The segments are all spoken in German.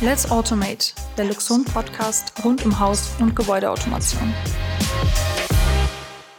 Let's Automate, der Luxon Podcast rund um Haus- und Gebäudeautomation.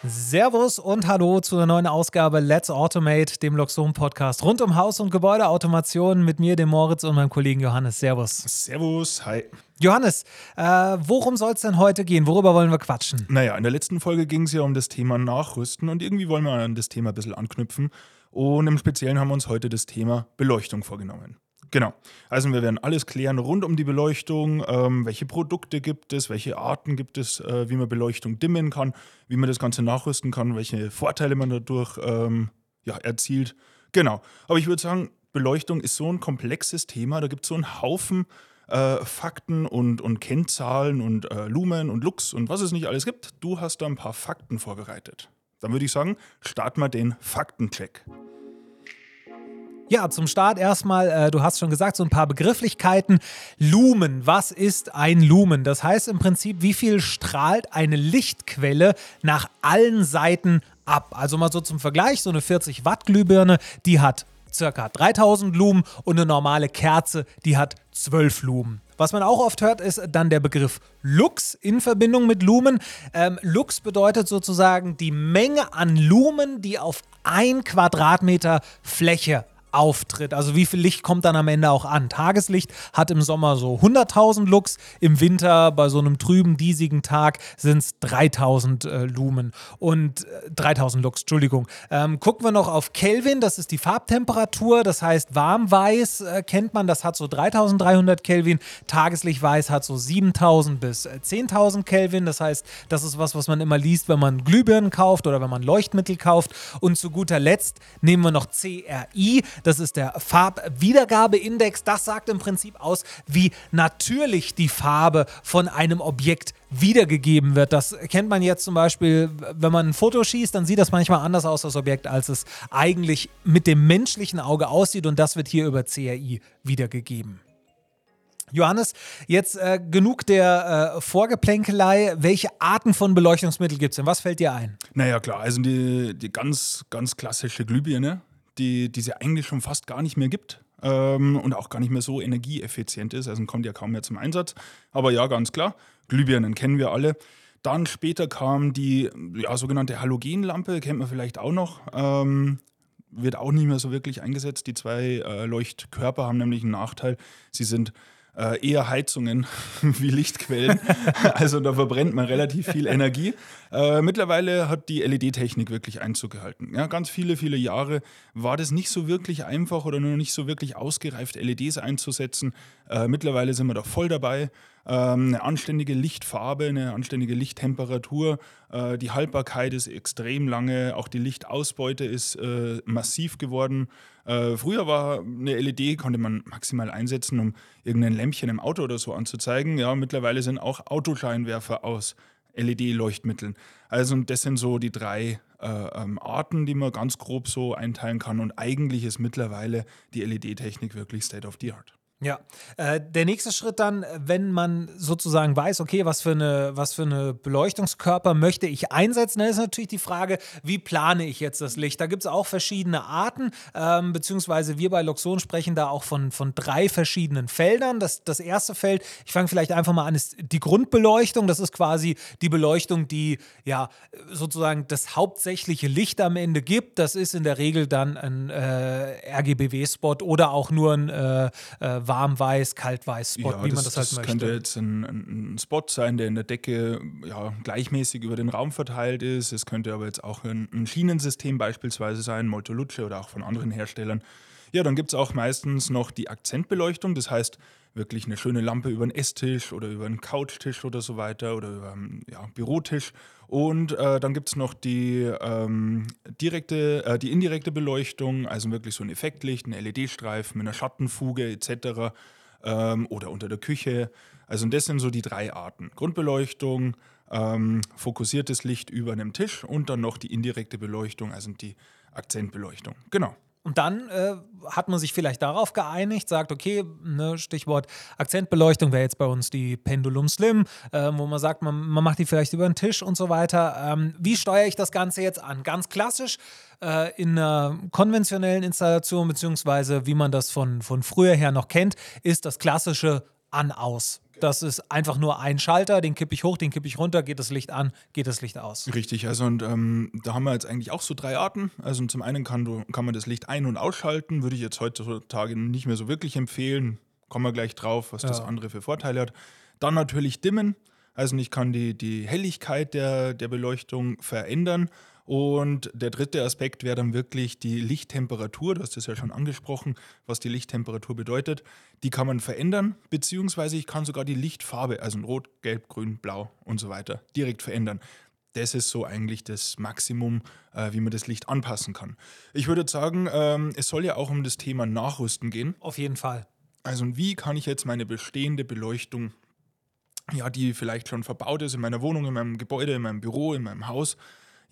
Servus und hallo zu einer neuen Ausgabe Let's Automate, dem Luxon Podcast rund um Haus- und Gebäudeautomation mit mir, dem Moritz und meinem Kollegen Johannes. Servus. Servus, hi. Johannes, äh, worum soll es denn heute gehen? Worüber wollen wir quatschen? Naja, in der letzten Folge ging es ja um das Thema Nachrüsten und irgendwie wollen wir an das Thema ein bisschen anknüpfen. Und im Speziellen haben wir uns heute das Thema Beleuchtung vorgenommen. Genau. Also wir werden alles klären rund um die Beleuchtung. Ähm, welche Produkte gibt es, welche Arten gibt es, äh, wie man Beleuchtung dimmen kann, wie man das Ganze nachrüsten kann, welche Vorteile man dadurch ähm, ja, erzielt. Genau. Aber ich würde sagen, Beleuchtung ist so ein komplexes Thema. Da gibt es so einen Haufen äh, Fakten und, und Kennzahlen und äh, Lumen und Lux und was es nicht alles gibt. Du hast da ein paar Fakten vorbereitet. Dann würde ich sagen, starten wir den Faktencheck. Ja, zum Start erstmal, äh, du hast schon gesagt, so ein paar Begrifflichkeiten. Lumen, was ist ein Lumen? Das heißt im Prinzip, wie viel strahlt eine Lichtquelle nach allen Seiten ab? Also mal so zum Vergleich, so eine 40 Watt Glühbirne, die hat circa 3000 Lumen und eine normale Kerze, die hat 12 Lumen. Was man auch oft hört, ist dann der Begriff Lux in Verbindung mit Lumen. Ähm, Lux bedeutet sozusagen die Menge an Lumen, die auf ein Quadratmeter Fläche auftritt. Also wie viel Licht kommt dann am Ende auch an? Tageslicht hat im Sommer so 100.000 Lux, im Winter bei so einem trüben, diesigen Tag sind es 3.000 äh, Lumen und äh, 3.000 Lux, Entschuldigung. Ähm, gucken wir noch auf Kelvin, das ist die Farbtemperatur, das heißt warmweiß äh, kennt man, das hat so 3.300 Kelvin, Tageslichtweiß hat so 7.000 bis 10.000 äh, Kelvin, das heißt, das ist was, was man immer liest, wenn man Glühbirnen kauft oder wenn man Leuchtmittel kauft und zu guter Letzt nehmen wir noch CRI, das ist der Farbwiedergabeindex. Das sagt im Prinzip aus, wie natürlich die Farbe von einem Objekt wiedergegeben wird. Das kennt man jetzt zum Beispiel, wenn man ein Foto schießt, dann sieht das manchmal anders aus, das Objekt, als es eigentlich mit dem menschlichen Auge aussieht. Und das wird hier über CRI wiedergegeben. Johannes, jetzt äh, genug der äh, Vorgeplänkelei. Welche Arten von Beleuchtungsmittel gibt es denn? Was fällt dir ein? Naja, klar, also die, die ganz, ganz klassische Glühbirne, die, die es ja eigentlich schon fast gar nicht mehr gibt ähm, und auch gar nicht mehr so energieeffizient ist. Also kommt ja kaum mehr zum Einsatz. Aber ja, ganz klar, Glühbirnen kennen wir alle. Dann später kam die ja, sogenannte Halogenlampe, kennt man vielleicht auch noch. Ähm, wird auch nicht mehr so wirklich eingesetzt. Die zwei äh, Leuchtkörper haben nämlich einen Nachteil. Sie sind äh, eher Heizungen wie Lichtquellen. also da verbrennt man relativ viel Energie. Äh, mittlerweile hat die LED-Technik wirklich Einzug gehalten. Ja, ganz viele, viele Jahre war das nicht so wirklich einfach oder noch nicht so wirklich ausgereift, LEDs einzusetzen. Äh, mittlerweile sind wir da voll dabei. Ähm, eine anständige Lichtfarbe, eine anständige Lichttemperatur. Äh, die Haltbarkeit ist extrem lange, auch die Lichtausbeute ist äh, massiv geworden. Äh, früher war eine LED, konnte man maximal einsetzen, um irgendein Lämpchen im Auto oder so anzuzeigen. Ja, mittlerweile sind auch Autoscheinwerfer aus LED-Leuchtmitteln. Also das sind so die drei äh, ähm, Arten, die man ganz grob so einteilen kann. Und eigentlich ist mittlerweile die LED-Technik wirklich State of the Art. Ja, äh, der nächste Schritt dann, wenn man sozusagen weiß, okay, was für eine, was für eine Beleuchtungskörper möchte ich einsetzen, dann ist natürlich die Frage, wie plane ich jetzt das Licht? Da gibt es auch verschiedene Arten, ähm, beziehungsweise wir bei Luxon sprechen da auch von, von drei verschiedenen Feldern. Das, das erste Feld, ich fange vielleicht einfach mal an, ist die Grundbeleuchtung. Das ist quasi die Beleuchtung, die ja sozusagen das hauptsächliche Licht am Ende gibt. Das ist in der Regel dann ein äh, RGBW-Spot oder auch nur ein äh, äh warm-weiß, kalt-weiß-Spot, ja, wie das, man das halt das möchte. könnte jetzt ein, ein, Spot sein, der in der Decke ja, gleichmäßig über den Raum verteilt ist. Es könnte aber jetzt auch ein, ein Schienensystem beispielsweise sein, Moltoluce oder auch von anderen Herstellern. Ja, dann gibt es auch meistens noch die Akzentbeleuchtung, das heißt wirklich eine schöne Lampe über einen Esstisch oder über einen Couchtisch oder so weiter oder über einen ja, Bürotisch. Und äh, dann gibt es noch die, ähm, direkte, äh, die indirekte Beleuchtung, also wirklich so ein Effektlicht, ein LED-Streifen mit einer Schattenfuge etc. Ähm, oder unter der Küche. Also das sind so die drei Arten. Grundbeleuchtung, ähm, fokussiertes Licht über einem Tisch und dann noch die indirekte Beleuchtung, also die Akzentbeleuchtung. Genau. Und dann äh, hat man sich vielleicht darauf geeinigt, sagt, okay, ne, Stichwort Akzentbeleuchtung wäre jetzt bei uns die Pendulum Slim, äh, wo man sagt, man, man, macht die vielleicht über den Tisch und so weiter. Ähm, wie steuere ich das Ganze jetzt an? Ganz klassisch äh, in einer konventionellen Installation, beziehungsweise wie man das von, von früher her noch kennt, ist das klassische an, aus. Das ist einfach nur ein Schalter, den kippe ich hoch, den kippe ich runter, geht das Licht an, geht das Licht aus. Richtig, also und ähm, da haben wir jetzt eigentlich auch so drei Arten. Also zum einen kann, kann man das Licht ein- und ausschalten, würde ich jetzt heutzutage nicht mehr so wirklich empfehlen. Kommen wir gleich drauf, was ja. das andere für Vorteile hat. Dann natürlich dimmen, also ich kann die, die Helligkeit der, der Beleuchtung verändern. Und der dritte Aspekt wäre dann wirklich die Lichttemperatur. Du hast das ja schon angesprochen, was die Lichttemperatur bedeutet. Die kann man verändern, beziehungsweise ich kann sogar die Lichtfarbe, also Rot, Gelb, Grün, Blau und so weiter, direkt verändern. Das ist so eigentlich das Maximum, äh, wie man das Licht anpassen kann. Ich würde sagen, ähm, es soll ja auch um das Thema Nachrüsten gehen. Auf jeden Fall. Also wie kann ich jetzt meine bestehende Beleuchtung, ja, die vielleicht schon verbaut ist in meiner Wohnung, in meinem Gebäude, in meinem Büro, in meinem Haus,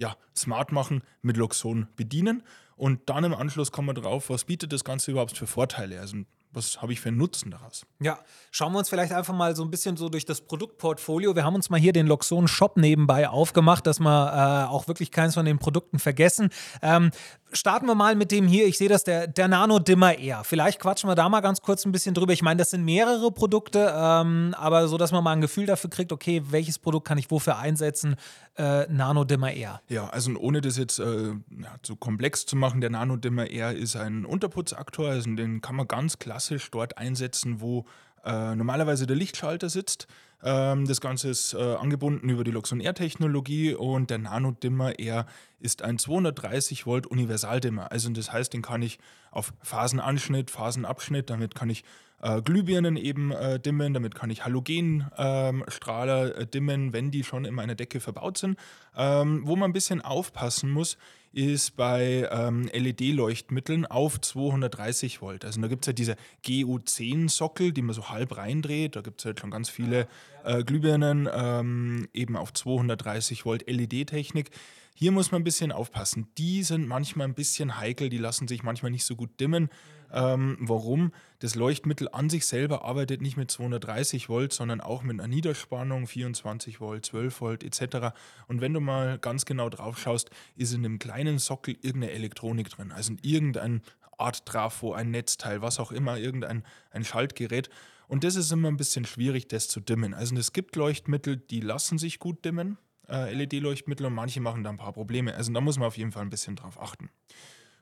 ja, smart machen, mit Loxon bedienen. Und dann im Anschluss kommen wir drauf, was bietet das Ganze überhaupt für Vorteile? Also was habe ich für einen Nutzen daraus? Ja, schauen wir uns vielleicht einfach mal so ein bisschen so durch das Produktportfolio. Wir haben uns mal hier den Loxon Shop nebenbei aufgemacht, dass wir äh, auch wirklich keins von den Produkten vergessen. Ähm, starten wir mal mit dem hier. Ich sehe das, der, der Nano Dimmer Air. Vielleicht quatschen wir da mal ganz kurz ein bisschen drüber. Ich meine, das sind mehrere Produkte, ähm, aber so, dass man mal ein Gefühl dafür kriegt, okay, welches Produkt kann ich wofür einsetzen? Äh, Nano Dimmer Air. Ja, also ohne das jetzt äh, ja, zu komplex zu machen, der Nano Dimmer Air ist ein Unterputzaktor. Also den kann man ganz klassisch dort einsetzen, wo äh, normalerweise der Lichtschalter sitzt. Ähm, das Ganze ist äh, angebunden über die Luxon Air Technologie und der Nano Dimmer Air ist ein 230 Volt Universaldimmer. Also das heißt, den kann ich auf Phasenanschnitt, Phasenabschnitt, damit kann ich äh, Glühbirnen eben äh, dimmen, damit kann ich Halogenstrahler äh, dimmen, wenn die schon in meiner Decke verbaut sind. Ähm, wo man ein bisschen aufpassen muss, ist bei ähm, LED-Leuchtmitteln auf 230 Volt. Also da gibt es ja diese GU10-Sockel, die man so halb reindreht. Da gibt es halt schon ganz viele äh, Glühbirnen, ähm, eben auf 230 Volt LED-Technik. Hier muss man ein bisschen aufpassen. Die sind manchmal ein bisschen heikel, die lassen sich manchmal nicht so gut dimmen. Ähm, warum? Das Leuchtmittel an sich selber arbeitet nicht mit 230 Volt, sondern auch mit einer Niederspannung, 24 Volt, 12 Volt etc. Und wenn du mal ganz genau drauf schaust, ist in dem kleinen Sockel irgendeine Elektronik drin, also irgendein Art Trafo, ein Netzteil, was auch immer, irgendein ein Schaltgerät. Und das ist immer ein bisschen schwierig, das zu dimmen. Also es gibt Leuchtmittel, die lassen sich gut dimmen, äh, LED-Leuchtmittel, und manche machen da ein paar Probleme. Also da muss man auf jeden Fall ein bisschen drauf achten.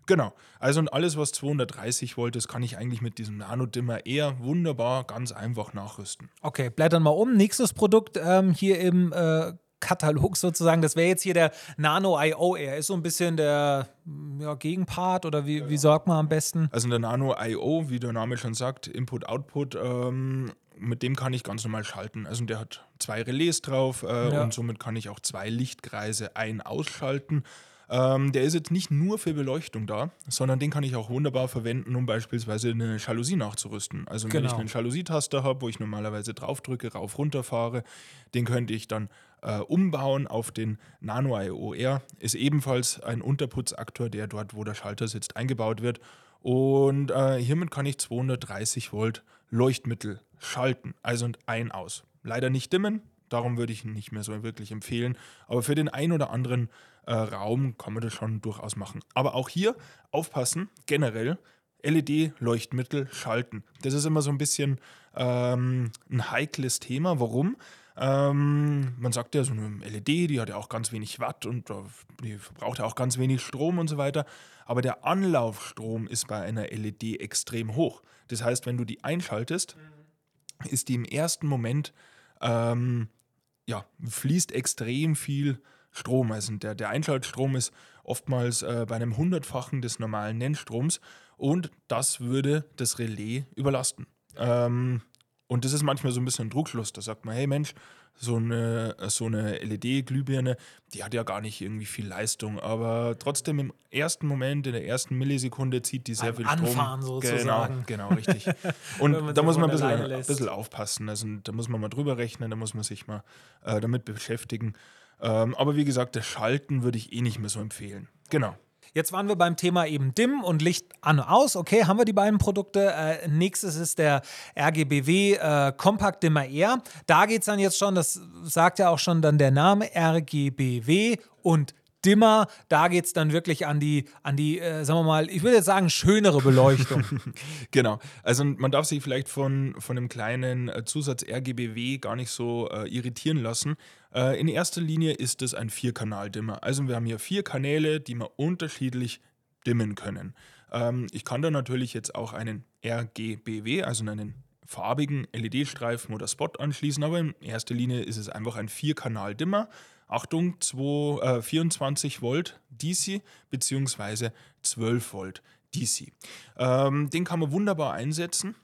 Genau. Also und alles, was 230 Volt ist, kann ich eigentlich mit diesem Nano-Dimmer eher wunderbar ganz einfach nachrüsten. Okay, blättern wir um. Nächstes Produkt ähm, hier im äh, Katalog sozusagen. Das wäre jetzt hier der Nano IO Air. Ist so ein bisschen der ja, Gegenpart oder wie, wie sagt man am besten? Also der Nano IO, wie der Name schon sagt, Input-Output, ähm, mit dem kann ich ganz normal schalten. Also der hat zwei Relais drauf äh, ja. und somit kann ich auch zwei Lichtkreise ein-ausschalten. Ähm, der ist jetzt nicht nur für Beleuchtung da, sondern den kann ich auch wunderbar verwenden, um beispielsweise eine Jalousie nachzurüsten. Also genau. wenn ich genau. einen Jalousietaster habe, wo ich normalerweise draufdrücke, rauf, runter fahre, den könnte ich dann äh, umbauen auf den Nano IOR. Ist ebenfalls ein Unterputzaktor, der dort, wo der Schalter sitzt, eingebaut wird. Und äh, hiermit kann ich 230 Volt Leuchtmittel schalten, also ein aus. Leider nicht dimmen, darum würde ich nicht mehr so wirklich empfehlen. Aber für den einen oder anderen äh, Raum kann man das schon durchaus machen. Aber auch hier aufpassen, generell LED-Leuchtmittel schalten. Das ist immer so ein bisschen ähm, ein heikles Thema. Warum? Ähm, man sagt ja, so eine LED, die hat ja auch ganz wenig Watt und die verbraucht ja auch ganz wenig Strom und so weiter. Aber der Anlaufstrom ist bei einer LED extrem hoch. Das heißt, wenn du die einschaltest, ist die im ersten Moment, ähm, ja, fließt extrem viel Strom. Also der, der Einschaltstrom ist oftmals äh, bei einem Hundertfachen des normalen Nennstroms und das würde das Relais überlasten. Ähm, und das ist manchmal so ein bisschen Druckschluss. Da sagt man, hey Mensch, so eine, so eine LED-Glühbirne, die hat ja gar nicht irgendwie viel Leistung, aber trotzdem im ersten Moment, in der ersten Millisekunde zieht die sehr Beim viel Strom. Anfahren sozusagen. Genau, genau, richtig. Und da muss man ein bisschen, ein bisschen, aufpassen. Also da muss man mal drüber rechnen, da muss man sich mal äh, damit beschäftigen. Ähm, aber wie gesagt, das Schalten würde ich eh nicht mehr so empfehlen. Genau. Jetzt waren wir beim Thema eben Dimm und Licht an und aus. Okay, haben wir die beiden Produkte. Äh, nächstes ist der RGBW äh, Compact Dimmer Air. Da geht es dann jetzt schon, das sagt ja auch schon dann der Name RGBW und Dimmer, da geht es dann wirklich an die, an die, äh, sagen wir mal, ich würde jetzt sagen, schönere Beleuchtung. genau. Also man darf sich vielleicht von, von einem kleinen äh, Zusatz RGBW gar nicht so äh, irritieren lassen. Äh, in erster Linie ist es ein Vierkanal-Dimmer. Also wir haben hier vier Kanäle, die wir unterschiedlich dimmen können. Ähm, ich kann da natürlich jetzt auch einen RGBW, also einen farbigen LED-Streifen oder Spot anschließen, aber in erster Linie ist es einfach ein Vierkanal-Dimmer. Achtung, 2, äh, 24 Volt DC bzw. 12 Volt DC. Ähm, den kann man wunderbar einsetzen,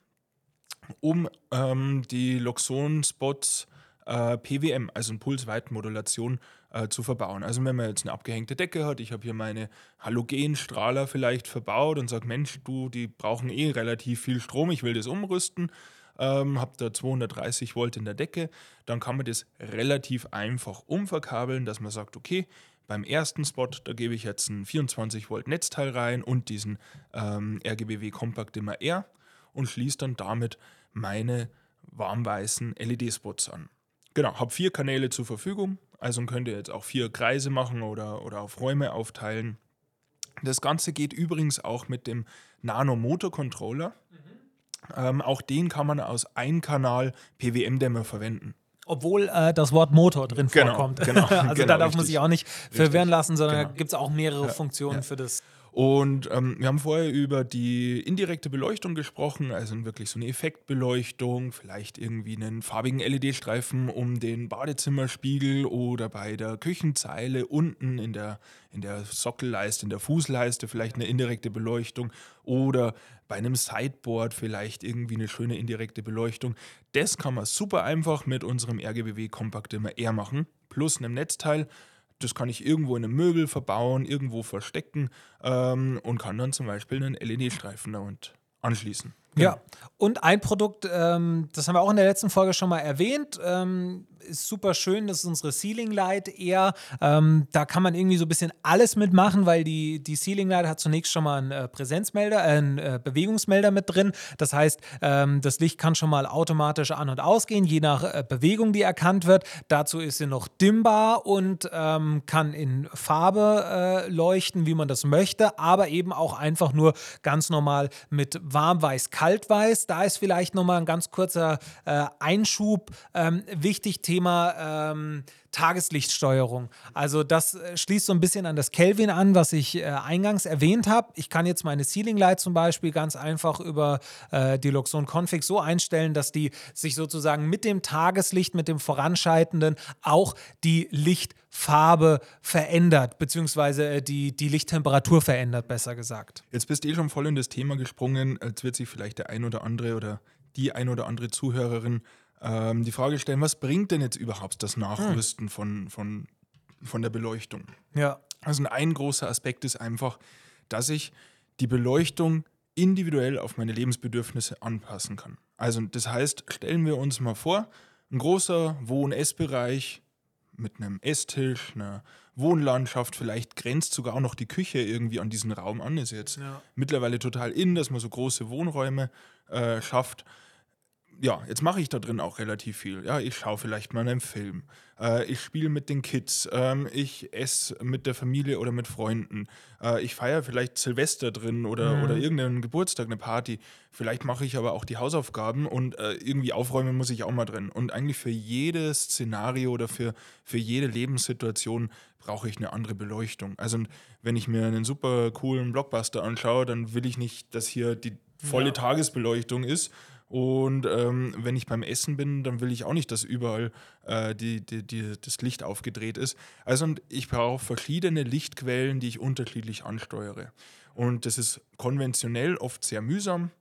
um ähm, die Loxon-Spots äh, PWM, also Pulsweitenmodulation, äh, zu verbauen. Also wenn man jetzt eine abgehängte Decke hat, ich habe hier meine Halogenstrahler vielleicht verbaut und sage, Mensch, du, die brauchen eh relativ viel Strom, ich will das umrüsten, ähm, habe da 230 Volt in der Decke, dann kann man das relativ einfach umverkabeln, dass man sagt, okay, beim ersten Spot, da gebe ich jetzt ein 24 Volt Netzteil rein und diesen ähm, RGBW Compact Dimmer R und schließe dann damit meine warmweißen LED-Spots an. Genau, habe vier Kanäle zur Verfügung, also könnt ihr jetzt auch vier Kreise machen oder, oder auf Räume aufteilen. Das Ganze geht übrigens auch mit dem Nano Motor Controller. Mhm. Ähm, auch den kann man aus Einkanal PWM-Dämmer verwenden. Obwohl äh, das Wort Motor drin genau, vorkommt. Genau, also genau, da darf richtig. man sich auch nicht verwirren lassen, sondern Genau. da gibt es auch mehrere Ja, Funktionen ja. für das. Und ähm, wir haben vorher über die indirekte Beleuchtung gesprochen, also wirklich so eine Effektbeleuchtung, vielleicht irgendwie einen farbigen LED-Streifen um den Badezimmerspiegel oder bei der Küchenzeile unten in der, in der Sockelleiste, in der Fußleiste vielleicht eine indirekte Beleuchtung oder bei einem Sideboard vielleicht irgendwie eine schöne indirekte Beleuchtung. Das kann man super einfach mit unserem RGBW Compact Dimmer R machen, plus einem Netzteil. Das kann ich irgendwo in einem Möbel verbauen, irgendwo verstecken ähm, und kann dann zum Beispiel einen LED-Streifen damit anschließen. Ja, und ein Produkt, ähm, das haben wir auch in der letzten Folge schon mal erwähnt, ähm, ist super schön, das ist unsere Ceiling Light eher. Ähm, da kann man irgendwie so ein bisschen alles mitmachen, weil die, die Ceiling Light hat zunächst schon mal einen äh, Präsenzmelder, äh, einen äh, Bewegungsmelder mit drin. Das heißt, ähm, das Licht kann schon mal automatisch an- und ausgehen, je nach äh, Bewegung, die erkannt wird. Dazu ist sie noch dimmbar und ähm, kann in Farbe äh, leuchten, wie man das möchte, aber eben auch einfach nur ganz normal mit warmweiß, kaltweiß. Da ist vielleicht nochmal ein ganz kurzer äh, Einschub ähm, wichtig, Thema ähm, Tageslichtsteuerung. Also das äh, schließt so ein bisschen an das Kelvin an, was ich äh, eingangs erwähnt habe. Ich kann jetzt meine Ceiling Light zum Beispiel ganz einfach über äh, die Luxon Config so einstellen, dass die sich sozusagen mit dem Tageslicht, mit dem voranschreitenden auch die Lichtfarbe verändert, beziehungsweise äh, die, die Lichttemperatur verändert, besser gesagt. Jetzt bist du eh schon voll in das Thema gesprungen. Jetzt wird sich vielleicht der ein oder andere oder die ein oder andere Zuhörerin ähm, die Frage stellen, was bringt denn jetzt überhaupt das Nachrüsten von, von, von der Beleuchtung? Ja. Also ein großer Aspekt ist einfach, dass ich die Beleuchtung individuell auf meine Lebensbedürfnisse anpassen kann. Also das heißt, stellen wir uns mal vor, ein großer Wohn-Ess-Bereich mit einem Esstisch, einer Wohnlandschaft, vielleicht grenzt sogar auch noch die Küche irgendwie an diesen Raum an. Ist jetzt Ja. mittlerweile total in, dass man so große Wohnräume äh, schafft ja, jetzt mache ich da drin auch relativ viel. Ja, ich schaue vielleicht mal einen Film. Äh, ich spiele mit den Kids. Ähm, ich esse mit der Familie oder mit Freunden. Äh, ich feiere vielleicht Silvester drin oder, oder irgendeinen Geburtstag, eine Party. Vielleicht mache ich aber auch die Hausaufgaben und äh, irgendwie aufräumen muss ich auch mal drin. Und eigentlich für jedes Szenario oder für, für jede Lebenssituation brauche ich eine andere Beleuchtung. Also wenn ich mir einen super coolen Blockbuster anschaue, dann will ich nicht, dass hier die volle Ja. Tagesbeleuchtung ist. Und ähm, wenn ich beim Essen bin, dann will ich auch nicht, dass überall äh, die, die, die, das Licht aufgedreht ist. Also und ich brauche verschiedene Lichtquellen, die ich unterschiedlich ansteuere. Und das ist konventionell oft sehr mühsam.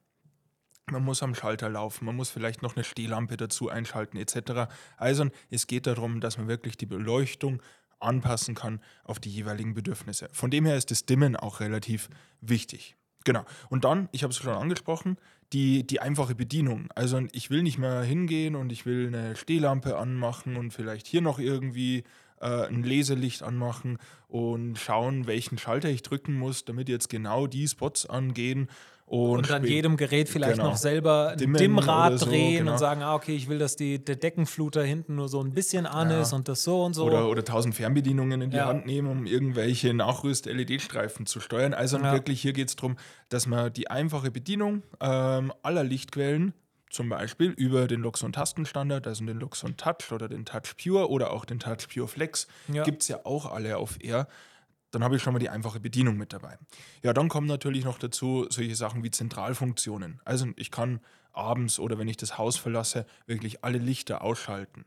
Man muss am Schalter laufen, man muss vielleicht noch eine Stehlampe dazu einschalten etc. Also es geht darum, dass man wirklich die Beleuchtung anpassen kann auf die jeweiligen Bedürfnisse. Von dem her ist das Dimmen auch relativ wichtig. Genau. Und dann, ich habe es schon angesprochen, die, die einfache Bedienung. Also ich will nicht mehr hingehen und ich will eine Stehlampe anmachen und vielleicht hier noch irgendwie äh, ein Leselicht anmachen und schauen, welchen Schalter ich drücken muss, damit jetzt genau die Spots angehen. Und, Und an jedem Gerät vielleicht Genau. noch selber ein Dimmen Dimmrad so, drehen genau. und sagen, ah, okay, ich will, dass die, der Deckenfluter hinten nur so ein bisschen an Ja. ist und das so und so. Oder, oder tausend Fernbedienungen in die Ja. Hand nehmen, um irgendwelche Nachrüst-LED-Streifen zu steuern. Also Ja. wirklich hier geht es darum, dass man die einfache Bedienung ähm, aller Lichtquellen, zum Beispiel über den Luxon Tastenstandard, also den Luxon Touch oder den Touch Pure oder auch den Touch Pure Flex, Ja. gibt es ja auch alle auf R. Dann habe ich schon mal die einfache Bedienung mit dabei. Ja, dann kommen natürlich noch dazu solche Sachen wie Zentralfunktionen. Also ich kann abends oder wenn ich das Haus verlasse, wirklich alle Lichter ausschalten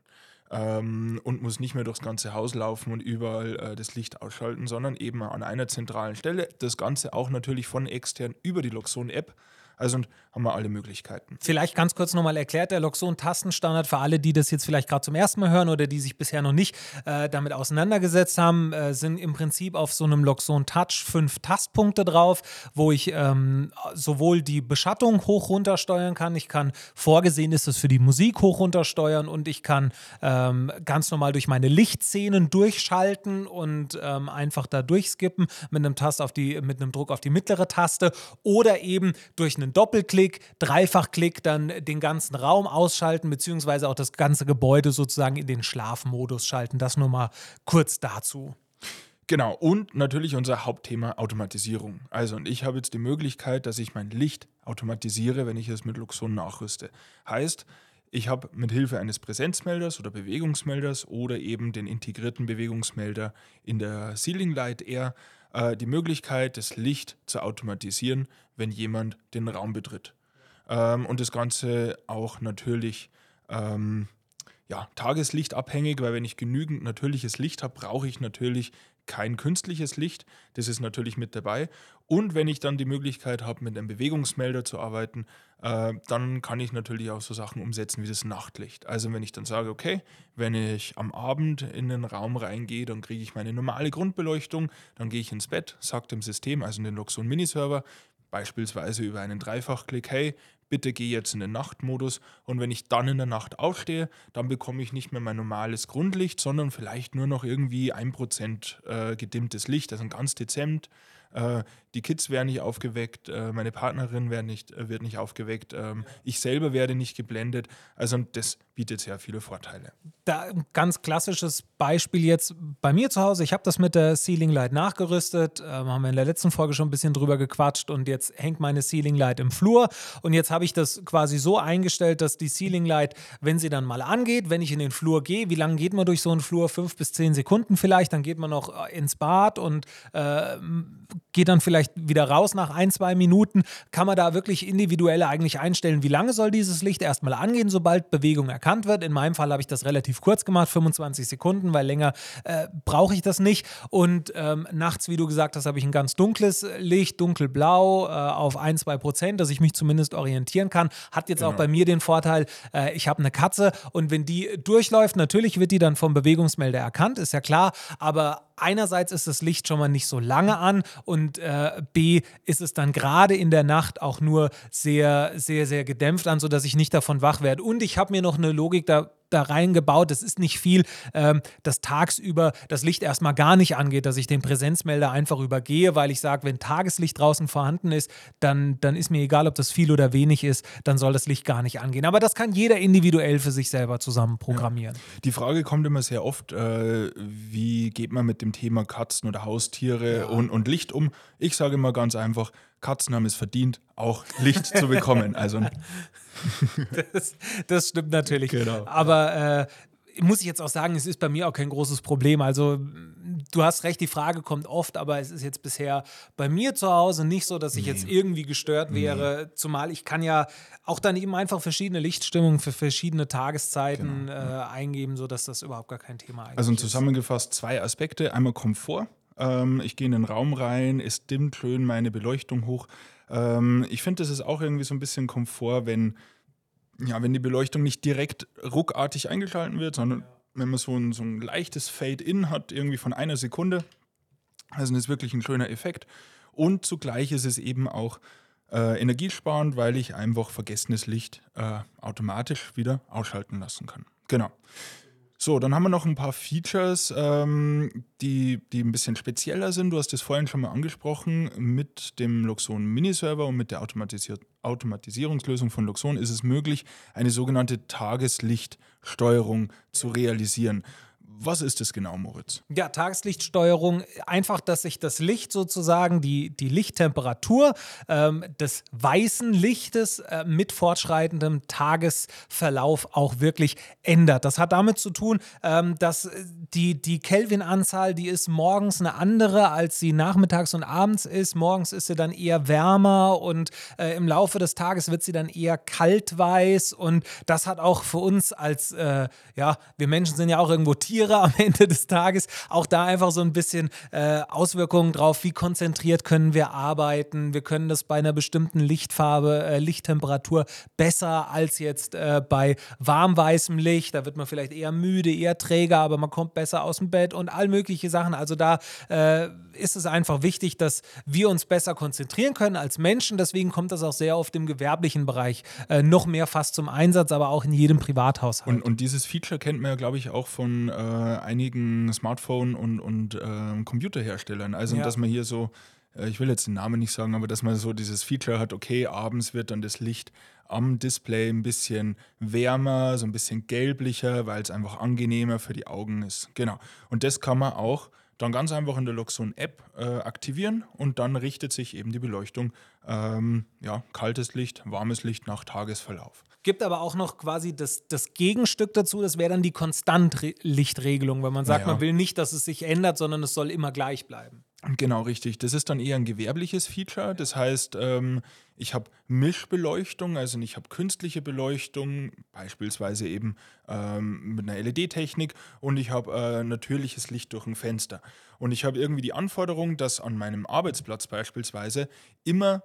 ähm, und muss nicht mehr durchs ganze Haus laufen und überall äh, das Licht ausschalten, sondern eben an einer zentralen Stelle. Das Ganze auch natürlich von extern über die Luxon-App. Also haben wir alle Möglichkeiten. Vielleicht ganz kurz nochmal erklärt, der Loxon-Tastenstandard für alle, die das jetzt vielleicht gerade zum ersten Mal hören oder die sich bisher noch nicht äh, damit auseinandergesetzt haben, äh, sind im Prinzip auf so einem Loxon Touch fünf Tastpunkte drauf, wo ich ähm, sowohl die Beschattung hoch runter steuern kann, ich kann vorgesehen ist es für die Musik hoch runter steuern und ich kann ähm, ganz normal durch meine Lichtszenen durchschalten und ähm, einfach da durchskippen mit einem Tast auf die, mit einem Druck auf die mittlere Taste oder eben durch einen Doppelklick, Dreifachklick dann den ganzen Raum ausschalten, beziehungsweise auch das ganze Gebäude sozusagen in den Schlafmodus schalten. Das nur mal kurz dazu. Genau, und natürlich unser Hauptthema Automatisierung. Also, und ich habe jetzt die Möglichkeit, dass ich mein Licht automatisiere, wenn ich es mit Luxon nachrüste. Heißt, ich habe mit Hilfe eines Präsenzmelders oder Bewegungsmelders oder eben den integrierten Bewegungsmelder in der Ceiling Light Air äh, die Möglichkeit, das Licht zu automatisieren, wenn jemand den Raum betritt. Ähm, und das Ganze auch natürlich ähm, ja, tageslichtabhängig, weil wenn ich genügend natürliches Licht habe, brauche ich natürlich kein künstliches Licht. Das ist natürlich mit dabei. Und wenn ich dann die Möglichkeit habe, mit einem Bewegungsmelder zu arbeiten, äh, dann kann ich natürlich auch so Sachen umsetzen wie das Nachtlicht. Also wenn ich dann sage, okay, wenn ich am Abend in den Raum reingehe, dann kriege ich meine normale Grundbeleuchtung, dann gehe ich ins Bett, sage dem System, also in den Luxon Miniserver, beispielsweise über einen Dreifachklick, hey, bitte geh jetzt in den Nachtmodus und wenn ich dann in der Nacht aufstehe, dann bekomme ich nicht mehr mein normales Grundlicht, sondern vielleicht nur noch irgendwie 1% äh, gedimmtes Licht, also ganz dezent. Äh, die Kids werden nicht aufgeweckt, äh, meine Partnerin wird nicht, äh, wird nicht aufgeweckt, ähm, ich selber werde nicht geblendet. Also das bietet sehr viele Vorteile. Da ein ganz klassisches Beispiel jetzt bei mir zu Hause. Ich habe das mit der Ceiling Light nachgerüstet. Ähm, haben wir in der letzten Folge schon ein bisschen drüber gequatscht und jetzt hängt meine Ceiling Light im Flur. Und jetzt habe ich das quasi so eingestellt, dass die Ceiling Light, wenn sie dann mal angeht, wenn ich in den Flur gehe, wie lange geht man durch so einen Flur? Fünf bis zehn Sekunden vielleicht. Dann geht man noch äh, ins Bad und äh, geht dann vielleicht wieder raus nach ein, zwei Minuten. Kann man da wirklich individuell eigentlich einstellen, wie lange soll dieses Licht erstmal angehen, sobald Bewegung erkannt wird. In meinem Fall habe ich das relativ kurz gemacht, 25 Sekunden, weil länger äh, brauche ich das nicht. Und ähm, nachts, wie du gesagt hast, habe ich ein ganz dunkles Licht, dunkelblau äh, auf ein, zwei Prozent, dass ich mich zumindest orientieren kann. Hat jetzt auch Genau. bei mir den Vorteil, äh, ich habe eine Katze und wenn die durchläuft, natürlich wird die dann vom Bewegungsmelder erkannt, ist ja klar, aber einerseits ist das Licht schon mal nicht so lange an und äh, B ist es dann gerade in der Nacht auch nur sehr, sehr, sehr gedämpft an, sodass ich nicht davon wach werde. Und ich habe mir noch eine Logik da da reingebaut. Es ist nicht viel, ähm, dass tagsüber das Licht erstmal gar nicht angeht, dass ich den Präsenzmelder einfach übergehe, weil ich sage, wenn Tageslicht draußen vorhanden ist, dann, dann ist mir egal, ob das viel oder wenig ist, dann soll das Licht gar nicht angehen. Aber das kann jeder individuell für sich selber zusammen programmieren. Die Frage kommt immer sehr oft, äh, wie geht man mit dem Thema Katzen oder Haustiere und, und Licht um? Ich sage immer ganz einfach, Katzen haben es verdient, auch Licht zu bekommen. Also Das, das stimmt natürlich. Genau. Aber äh, muss ich jetzt auch sagen, es ist bei mir auch kein großes Problem. Also du hast recht, die Frage kommt oft, aber es ist jetzt bisher bei mir zu Hause nicht so, dass ich jetzt irgendwie gestört wäre. Zumal ich kann ja auch dann eben einfach verschiedene Lichtstimmungen für verschiedene Tageszeiten äh, eingeben, sodass das überhaupt gar kein Thema eigentlich Also ist. zusammengefasst zwei Aspekte. Einmal Komfort. Ähm, ich gehe in den Raum rein, es dimmt schön meine Beleuchtung hoch. Ähm, ich finde, das ist auch irgendwie so ein bisschen Komfort, wenn, ja, wenn die Beleuchtung nicht direkt ruckartig eingeschalten wird, sondern wenn man so ein, so ein leichtes Fade-In hat, irgendwie von einer Sekunde. Also das ist wirklich ein schöner Effekt. Und zugleich ist es eben auch äh, energiesparend, weil ich einfach vergessenes Licht äh, automatisch wieder ausschalten lassen kann. Genau. So, dann haben wir noch ein paar Features, ähm, die, die ein bisschen spezieller sind. Du hast es vorhin schon mal angesprochen. Mit dem Luxon Miniserver und mit der Automatisier Automatisierungslösung von Luxon ist es möglich, eine sogenannte Tageslichtsteuerung zu realisieren. Was ist das genau, Moritz? Ja, Tageslichtsteuerung, einfach, dass sich das Licht sozusagen, die, die Lichttemperatur ähm, des weißen Lichtes äh, mit fortschreitendem Tagesverlauf auch wirklich ändert. Das hat damit zu tun, ähm, dass die, die Kelvin-Anzahl, die ist morgens eine andere, als sie nachmittags und abends ist. Morgens ist sie dann eher wärmer und äh, im Laufe des Tages wird sie dann eher kaltweiß und das hat auch für uns als, äh, ja, wir Menschen sind ja auch irgendwo Tiere, Tiere am Ende des Tages. Auch da einfach so ein bisschen äh, Auswirkungen drauf, wie konzentriert können wir arbeiten. Wir können das bei einer bestimmten Lichtfarbe, äh, Lichttemperatur besser als jetzt äh, bei warmweißem Licht. Da wird man vielleicht eher müde, eher träger, aber man kommt besser aus dem Bett und all mögliche Sachen. Also da äh, ist es einfach wichtig, dass wir uns besser konzentrieren können als Menschen. Deswegen kommt das auch sehr oft im gewerblichen Bereich äh, noch mehr fast zum Einsatz, aber auch in jedem Privathaushalt. Und, und dieses Feature kennt man ja, glaube ich, auch von äh, einigen Smartphone- und, und äh, Computerherstellern. Also, ja. dass man hier so, äh, ich will jetzt den Namen nicht sagen, aber dass man so dieses Feature hat, okay, abends wird dann das Licht am Display ein bisschen wärmer, so ein bisschen gelblicher, weil es einfach angenehmer für die Augen ist. Genau. Und das kann man auch dann ganz einfach in der Loxon-App äh, aktivieren und dann richtet sich eben die Beleuchtung, ähm, ja, kaltes Licht, warmes Licht nach Tagesverlauf. Gibt aber auch noch quasi das, das Gegenstück dazu, das wäre dann die Konstantlichtregelung, wenn man sagt, naja. man will nicht, dass es sich ändert, sondern es soll immer gleich bleiben. Genau, richtig. Das ist dann eher ein gewerbliches Feature. Das heißt, ähm, ich habe Mischbeleuchtung, also ich habe künstliche Beleuchtung, beispielsweise eben ähm, mit einer LED-Technik und ich habe äh, natürliches Licht durch ein Fenster. Und ich habe irgendwie die Anforderung, dass an meinem Arbeitsplatz beispielsweise immer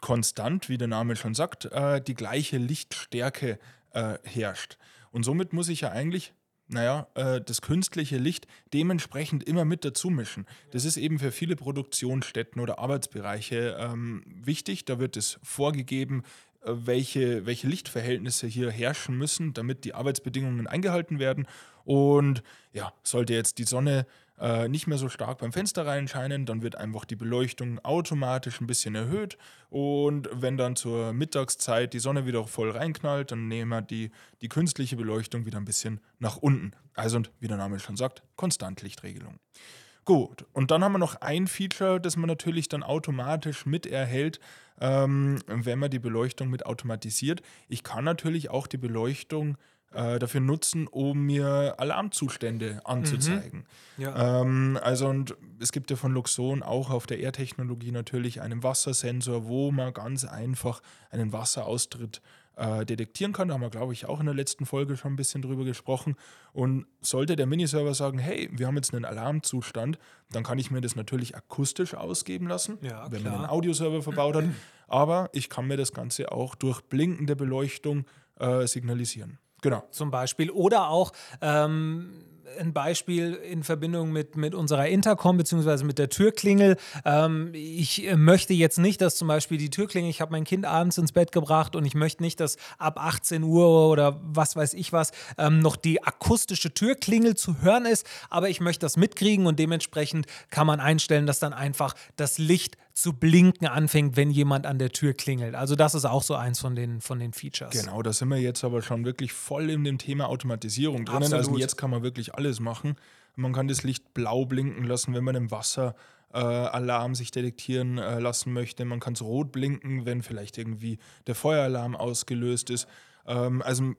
konstant, wie der Name schon sagt, äh, die gleiche Lichtstärke äh, herrscht. Und somit muss ich ja eigentlich naja, äh, das künstliche Licht dementsprechend immer mit dazu mischen. Das ist eben für viele Produktionsstätten oder Arbeitsbereiche ähm, wichtig. Da wird es vorgegeben, äh, welche, welche Lichtverhältnisse hier herrschen müssen, damit die Arbeitsbedingungen eingehalten werden. Und ja, sollte jetzt die Sonne äh, nicht mehr so stark beim Fenster reinscheinen, dann wird einfach die Beleuchtung automatisch ein bisschen erhöht. Und wenn dann zur Mittagszeit die Sonne wieder voll reinknallt, dann nehmen wir die, die künstliche Beleuchtung wieder ein bisschen nach unten. Also, wie der Name schon sagt, Konstantlichtregelung. Gut, und dann haben wir noch ein Feature, das man natürlich dann automatisch mit erhält, ähm, wenn man die Beleuchtung mit automatisiert. Ich kann natürlich auch die Beleuchtung äh, dafür nutzen, um mir Alarmzustände anzuzeigen. Mhm. Ja. Ähm, also und es gibt ja von Luxon auch auf der Air-Technologie natürlich einen Wassersensor, wo man ganz einfach einen Wasseraustritt äh, detektieren kann. Da haben wir, glaube ich, auch in der letzten Folge schon ein bisschen drüber gesprochen. Und sollte der Miniserver sagen, hey, wir haben jetzt einen Alarmzustand, dann kann ich mir das natürlich akustisch ausgeben lassen, ja, wenn man einen Audioserver verbaut hat. Aber ich kann mir das Ganze auch durch blinkende Beleuchtung äh, signalisieren. Genau. Zum Beispiel. Oder auch ähm, ein Beispiel in Verbindung mit, mit unserer Intercom beziehungsweise mit der Türklingel. Ähm, ich möchte jetzt nicht, dass zum Beispiel die Türklingel, ich habe mein Kind abends ins Bett gebracht und ich möchte nicht, dass ab 18 Uhr oder was weiß ich was ähm, noch die akustische Türklingel zu hören ist, aber ich möchte das mitkriegen und dementsprechend kann man einstellen, dass dann einfach das Licht zu blinken anfängt, wenn jemand an der Tür klingelt. Also das ist auch so eins von den, von den Features. Genau, da sind wir jetzt aber schon wirklich voll in dem Thema Automatisierung drin. Also jetzt kann man wirklich alles machen. Man kann das Licht blau blinken lassen, wenn man im Wasser äh, Alarm sich detektieren äh, lassen möchte. Man kann es rot blinken, wenn vielleicht irgendwie der Feueralarm ausgelöst ist. Ähm, also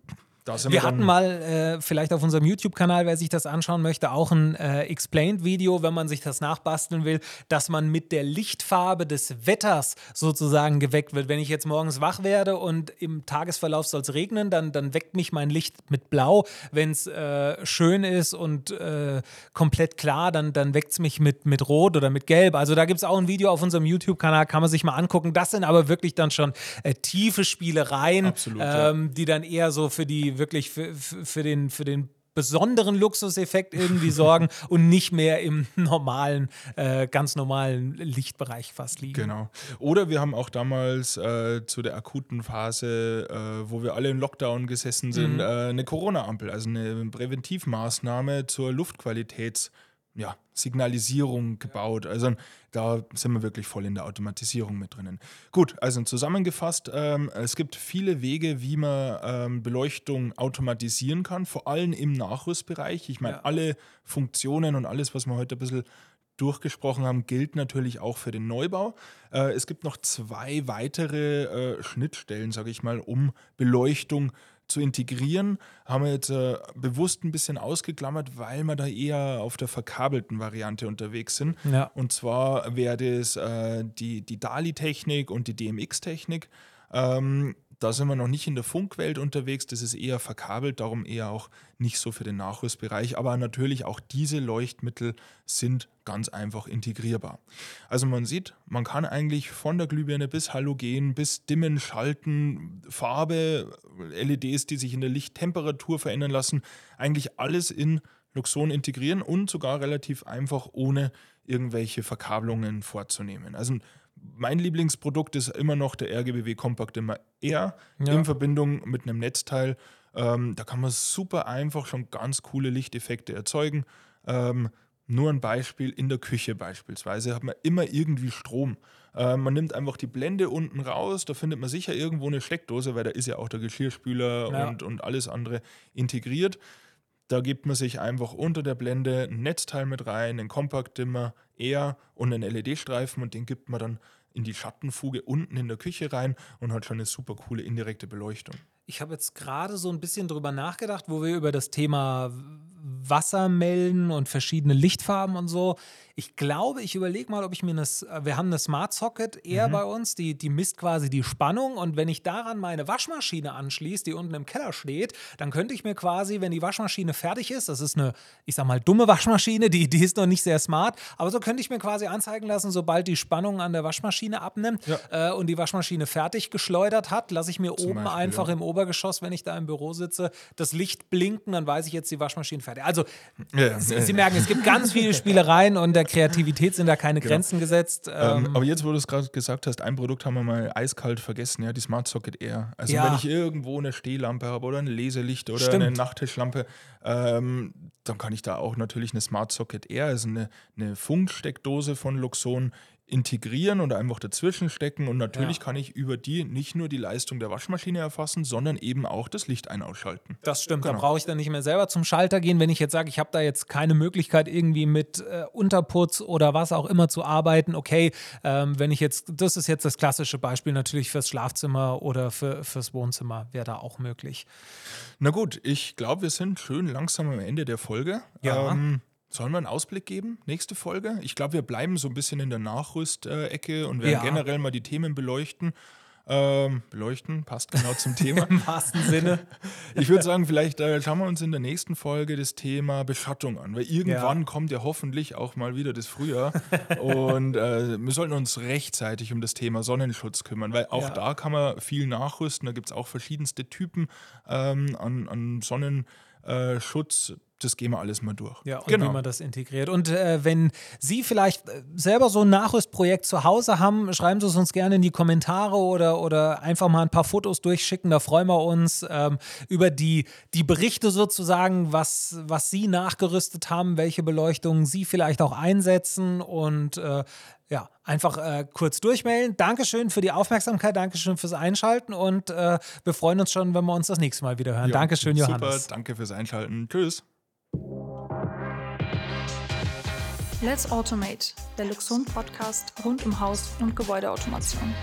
wir hatten mal, äh, vielleicht auf unserem YouTube-Kanal, wer sich das anschauen möchte, auch ein äh, Explained-Video, wenn man sich das nachbasteln will, dass man mit der Lichtfarbe des Wetters sozusagen geweckt wird. Wenn ich jetzt morgens wach werde und im Tagesverlauf soll es regnen, dann, dann weckt mich mein Licht mit Blau. Wenn es äh, schön ist und äh, komplett klar, dann, dann weckt es mich mit, mit Rot oder mit Gelb. Also da gibt es auch ein Video auf unserem YouTube-Kanal, kann man sich mal angucken. Das sind aber wirklich dann schon äh, tiefe Spielereien, Absolut, ähm, ja. die dann eher so für die wirklich für, für, den, für den besonderen Luxuseffekt irgendwie sorgen und nicht mehr im normalen, äh, ganz normalen Lichtbereich fast liegen. Genau. Oder wir haben auch damals äh, zu der akuten Phase, äh, wo wir alle im Lockdown gesessen sind, Mhm. äh, eine Corona-Ampel, also eine Präventivmaßnahme zur Luftqualitäts- ja, Signalisierung gebaut. Also da sind wir wirklich voll in der Automatisierung mit drinnen. Gut, also zusammengefasst, ähm, es gibt viele Wege, wie man ähm, Beleuchtung automatisieren kann, vor allem im Nachrüstbereich. Ich meine, Ja. alle Funktionen und alles, was wir heute ein bisschen durchgesprochen haben, gilt natürlich auch für den Neubau. Äh, es gibt noch zwei weitere äh, Schnittstellen, sage ich mal, um Beleuchtung zu integrieren. Haben wir jetzt äh, bewusst ein bisschen ausgeklammert, weil wir da eher auf der verkabelten Variante unterwegs sind. Ja. Und zwar wäre das äh, die, die DALI-Technik und die DMX-Technik. Ähm, da sind wir noch nicht in der Funkwelt unterwegs, das ist eher verkabelt, darum eher auch nicht so für den Nachrüstbereich. Aber natürlich auch diese Leuchtmittel sind ganz einfach integrierbar. Also man sieht, man kann eigentlich von der Glühbirne bis Halogen, bis Dimmen, Schalten, Farbe, LEDs, die sich in der Lichttemperatur verändern lassen, eigentlich alles in Luxon integrieren und sogar relativ einfach ohne irgendwelche Verkabelungen vorzunehmen. Also mein Lieblingsprodukt ist immer noch der RGBW Compact Dimmer R Ja. in Verbindung mit einem Netzteil. Ähm, da kann man super einfach schon ganz coole Lichteffekte erzeugen. Ähm, nur ein Beispiel in der Küche beispielsweise hat man immer irgendwie Strom. Ähm, man nimmt einfach die Blende unten raus, da findet man sicher irgendwo eine Steckdose, weil da ist ja auch der Geschirrspüler Ja. und, und alles andere integriert. Da gibt man sich einfach unter der Blende ein Netzteil mit rein, einen Kompakt-Dimmer, R und einen LED-Streifen und den gibt man dann in die Schattenfuge unten in der Küche rein und hat schon eine super coole indirekte Beleuchtung. Ich habe jetzt gerade so ein bisschen drüber nachgedacht, wo wir über das Thema Wassermelden und verschiedene Lichtfarben und so. Ich glaube, ich überlege mal, ob ich mir eine, äh, wir haben eine Smart Socket eher bei uns, die, die misst quasi die Spannung und wenn ich daran meine Waschmaschine anschließe, die unten im Keller steht, dann könnte ich mir quasi, wenn die Waschmaschine fertig ist, das ist eine, ich sag mal, dumme Waschmaschine, die, die ist noch nicht sehr smart, aber so könnte ich mir quasi anzeigen lassen, sobald die Spannung an der Waschmaschine abnimmt äh, und die Waschmaschine fertig geschleudert hat, lasse ich mir oben Beispiel, einfach ja. im Obergeschoss, wenn ich da im Büro sitze, das Licht blinken, dann weiß ich jetzt, die Waschmaschine fertig. Also, Ja, Sie, Sie merken, es gibt ganz viele Spielereien und der Kreativität sind da keine Grenzen gesetzt. Ähm, Ähm, aber jetzt, wo du es gerade gesagt hast, ein Produkt haben wir mal eiskalt vergessen, ja, die Smart Socket Air. Also Ja. wenn ich irgendwo eine Stehlampe habe oder ein Leselicht oder Stimmt. eine Nachttischlampe, ähm, dann kann ich da auch natürlich eine Smart Socket Air, also eine, eine Funksteckdose von Luxon, integrieren oder einfach dazwischen stecken und natürlich Ja. kann ich über die nicht nur die Leistung der Waschmaschine erfassen, sondern eben auch das Licht ein- ausschalten. Das stimmt, da Genau. brauche ich dann nicht mehr selber zum Schalter gehen. Wenn ich jetzt sage, ich habe da jetzt keine Möglichkeit, irgendwie mit äh, Unterputz oder was auch immer zu arbeiten, okay, ähm, wenn ich jetzt, das ist jetzt das klassische Beispiel natürlich fürs Schlafzimmer oder für, fürs Wohnzimmer, wäre da auch möglich. Na gut, ich glaube, wir sind schön langsam am Ende der Folge. Ja. Ähm, sollen wir einen Ausblick geben? Nächste Folge? Ich glaube, wir bleiben so ein bisschen in der Nachrüst-Ecke und werden Ja. generell mal die Themen beleuchten. Ähm, beleuchten, passt genau zum Thema. Im wahrsten Sinne. Ich würde sagen, vielleicht äh, schauen wir uns in der nächsten Folge das Thema Beschattung an, weil irgendwann kommt ja hoffentlich auch mal wieder das Frühjahr und äh, wir sollten uns rechtzeitig um das Thema Sonnenschutz kümmern, weil auch Ja. da kann man viel nachrüsten. Da gibt es auch verschiedenste Typen ähm, an, an Sonnenschutz. Das gehen wir alles mal durch. Ja, und genau. wie man das integriert. Und äh, wenn Sie vielleicht äh, selber so ein Nachrüstprojekt zu Hause haben, schreiben Sie es uns gerne in die Kommentare oder, oder einfach mal ein paar Fotos durchschicken. Da freuen wir uns ähm, über die, die Berichte sozusagen, was, was Sie nachgerüstet haben, welche Beleuchtungen Sie vielleicht auch einsetzen und äh, ja, einfach äh, kurz durchmelden. Dankeschön für die Aufmerksamkeit, Dankeschön fürs Einschalten und äh, wir freuen uns schon, wenn wir uns das nächste Mal wieder hören. Ja, Dankeschön, Johannes. Super, danke fürs Einschalten. Tschüss. Let's Automate, der Luxon Podcast rund um Haus- und Gebäudeautomation.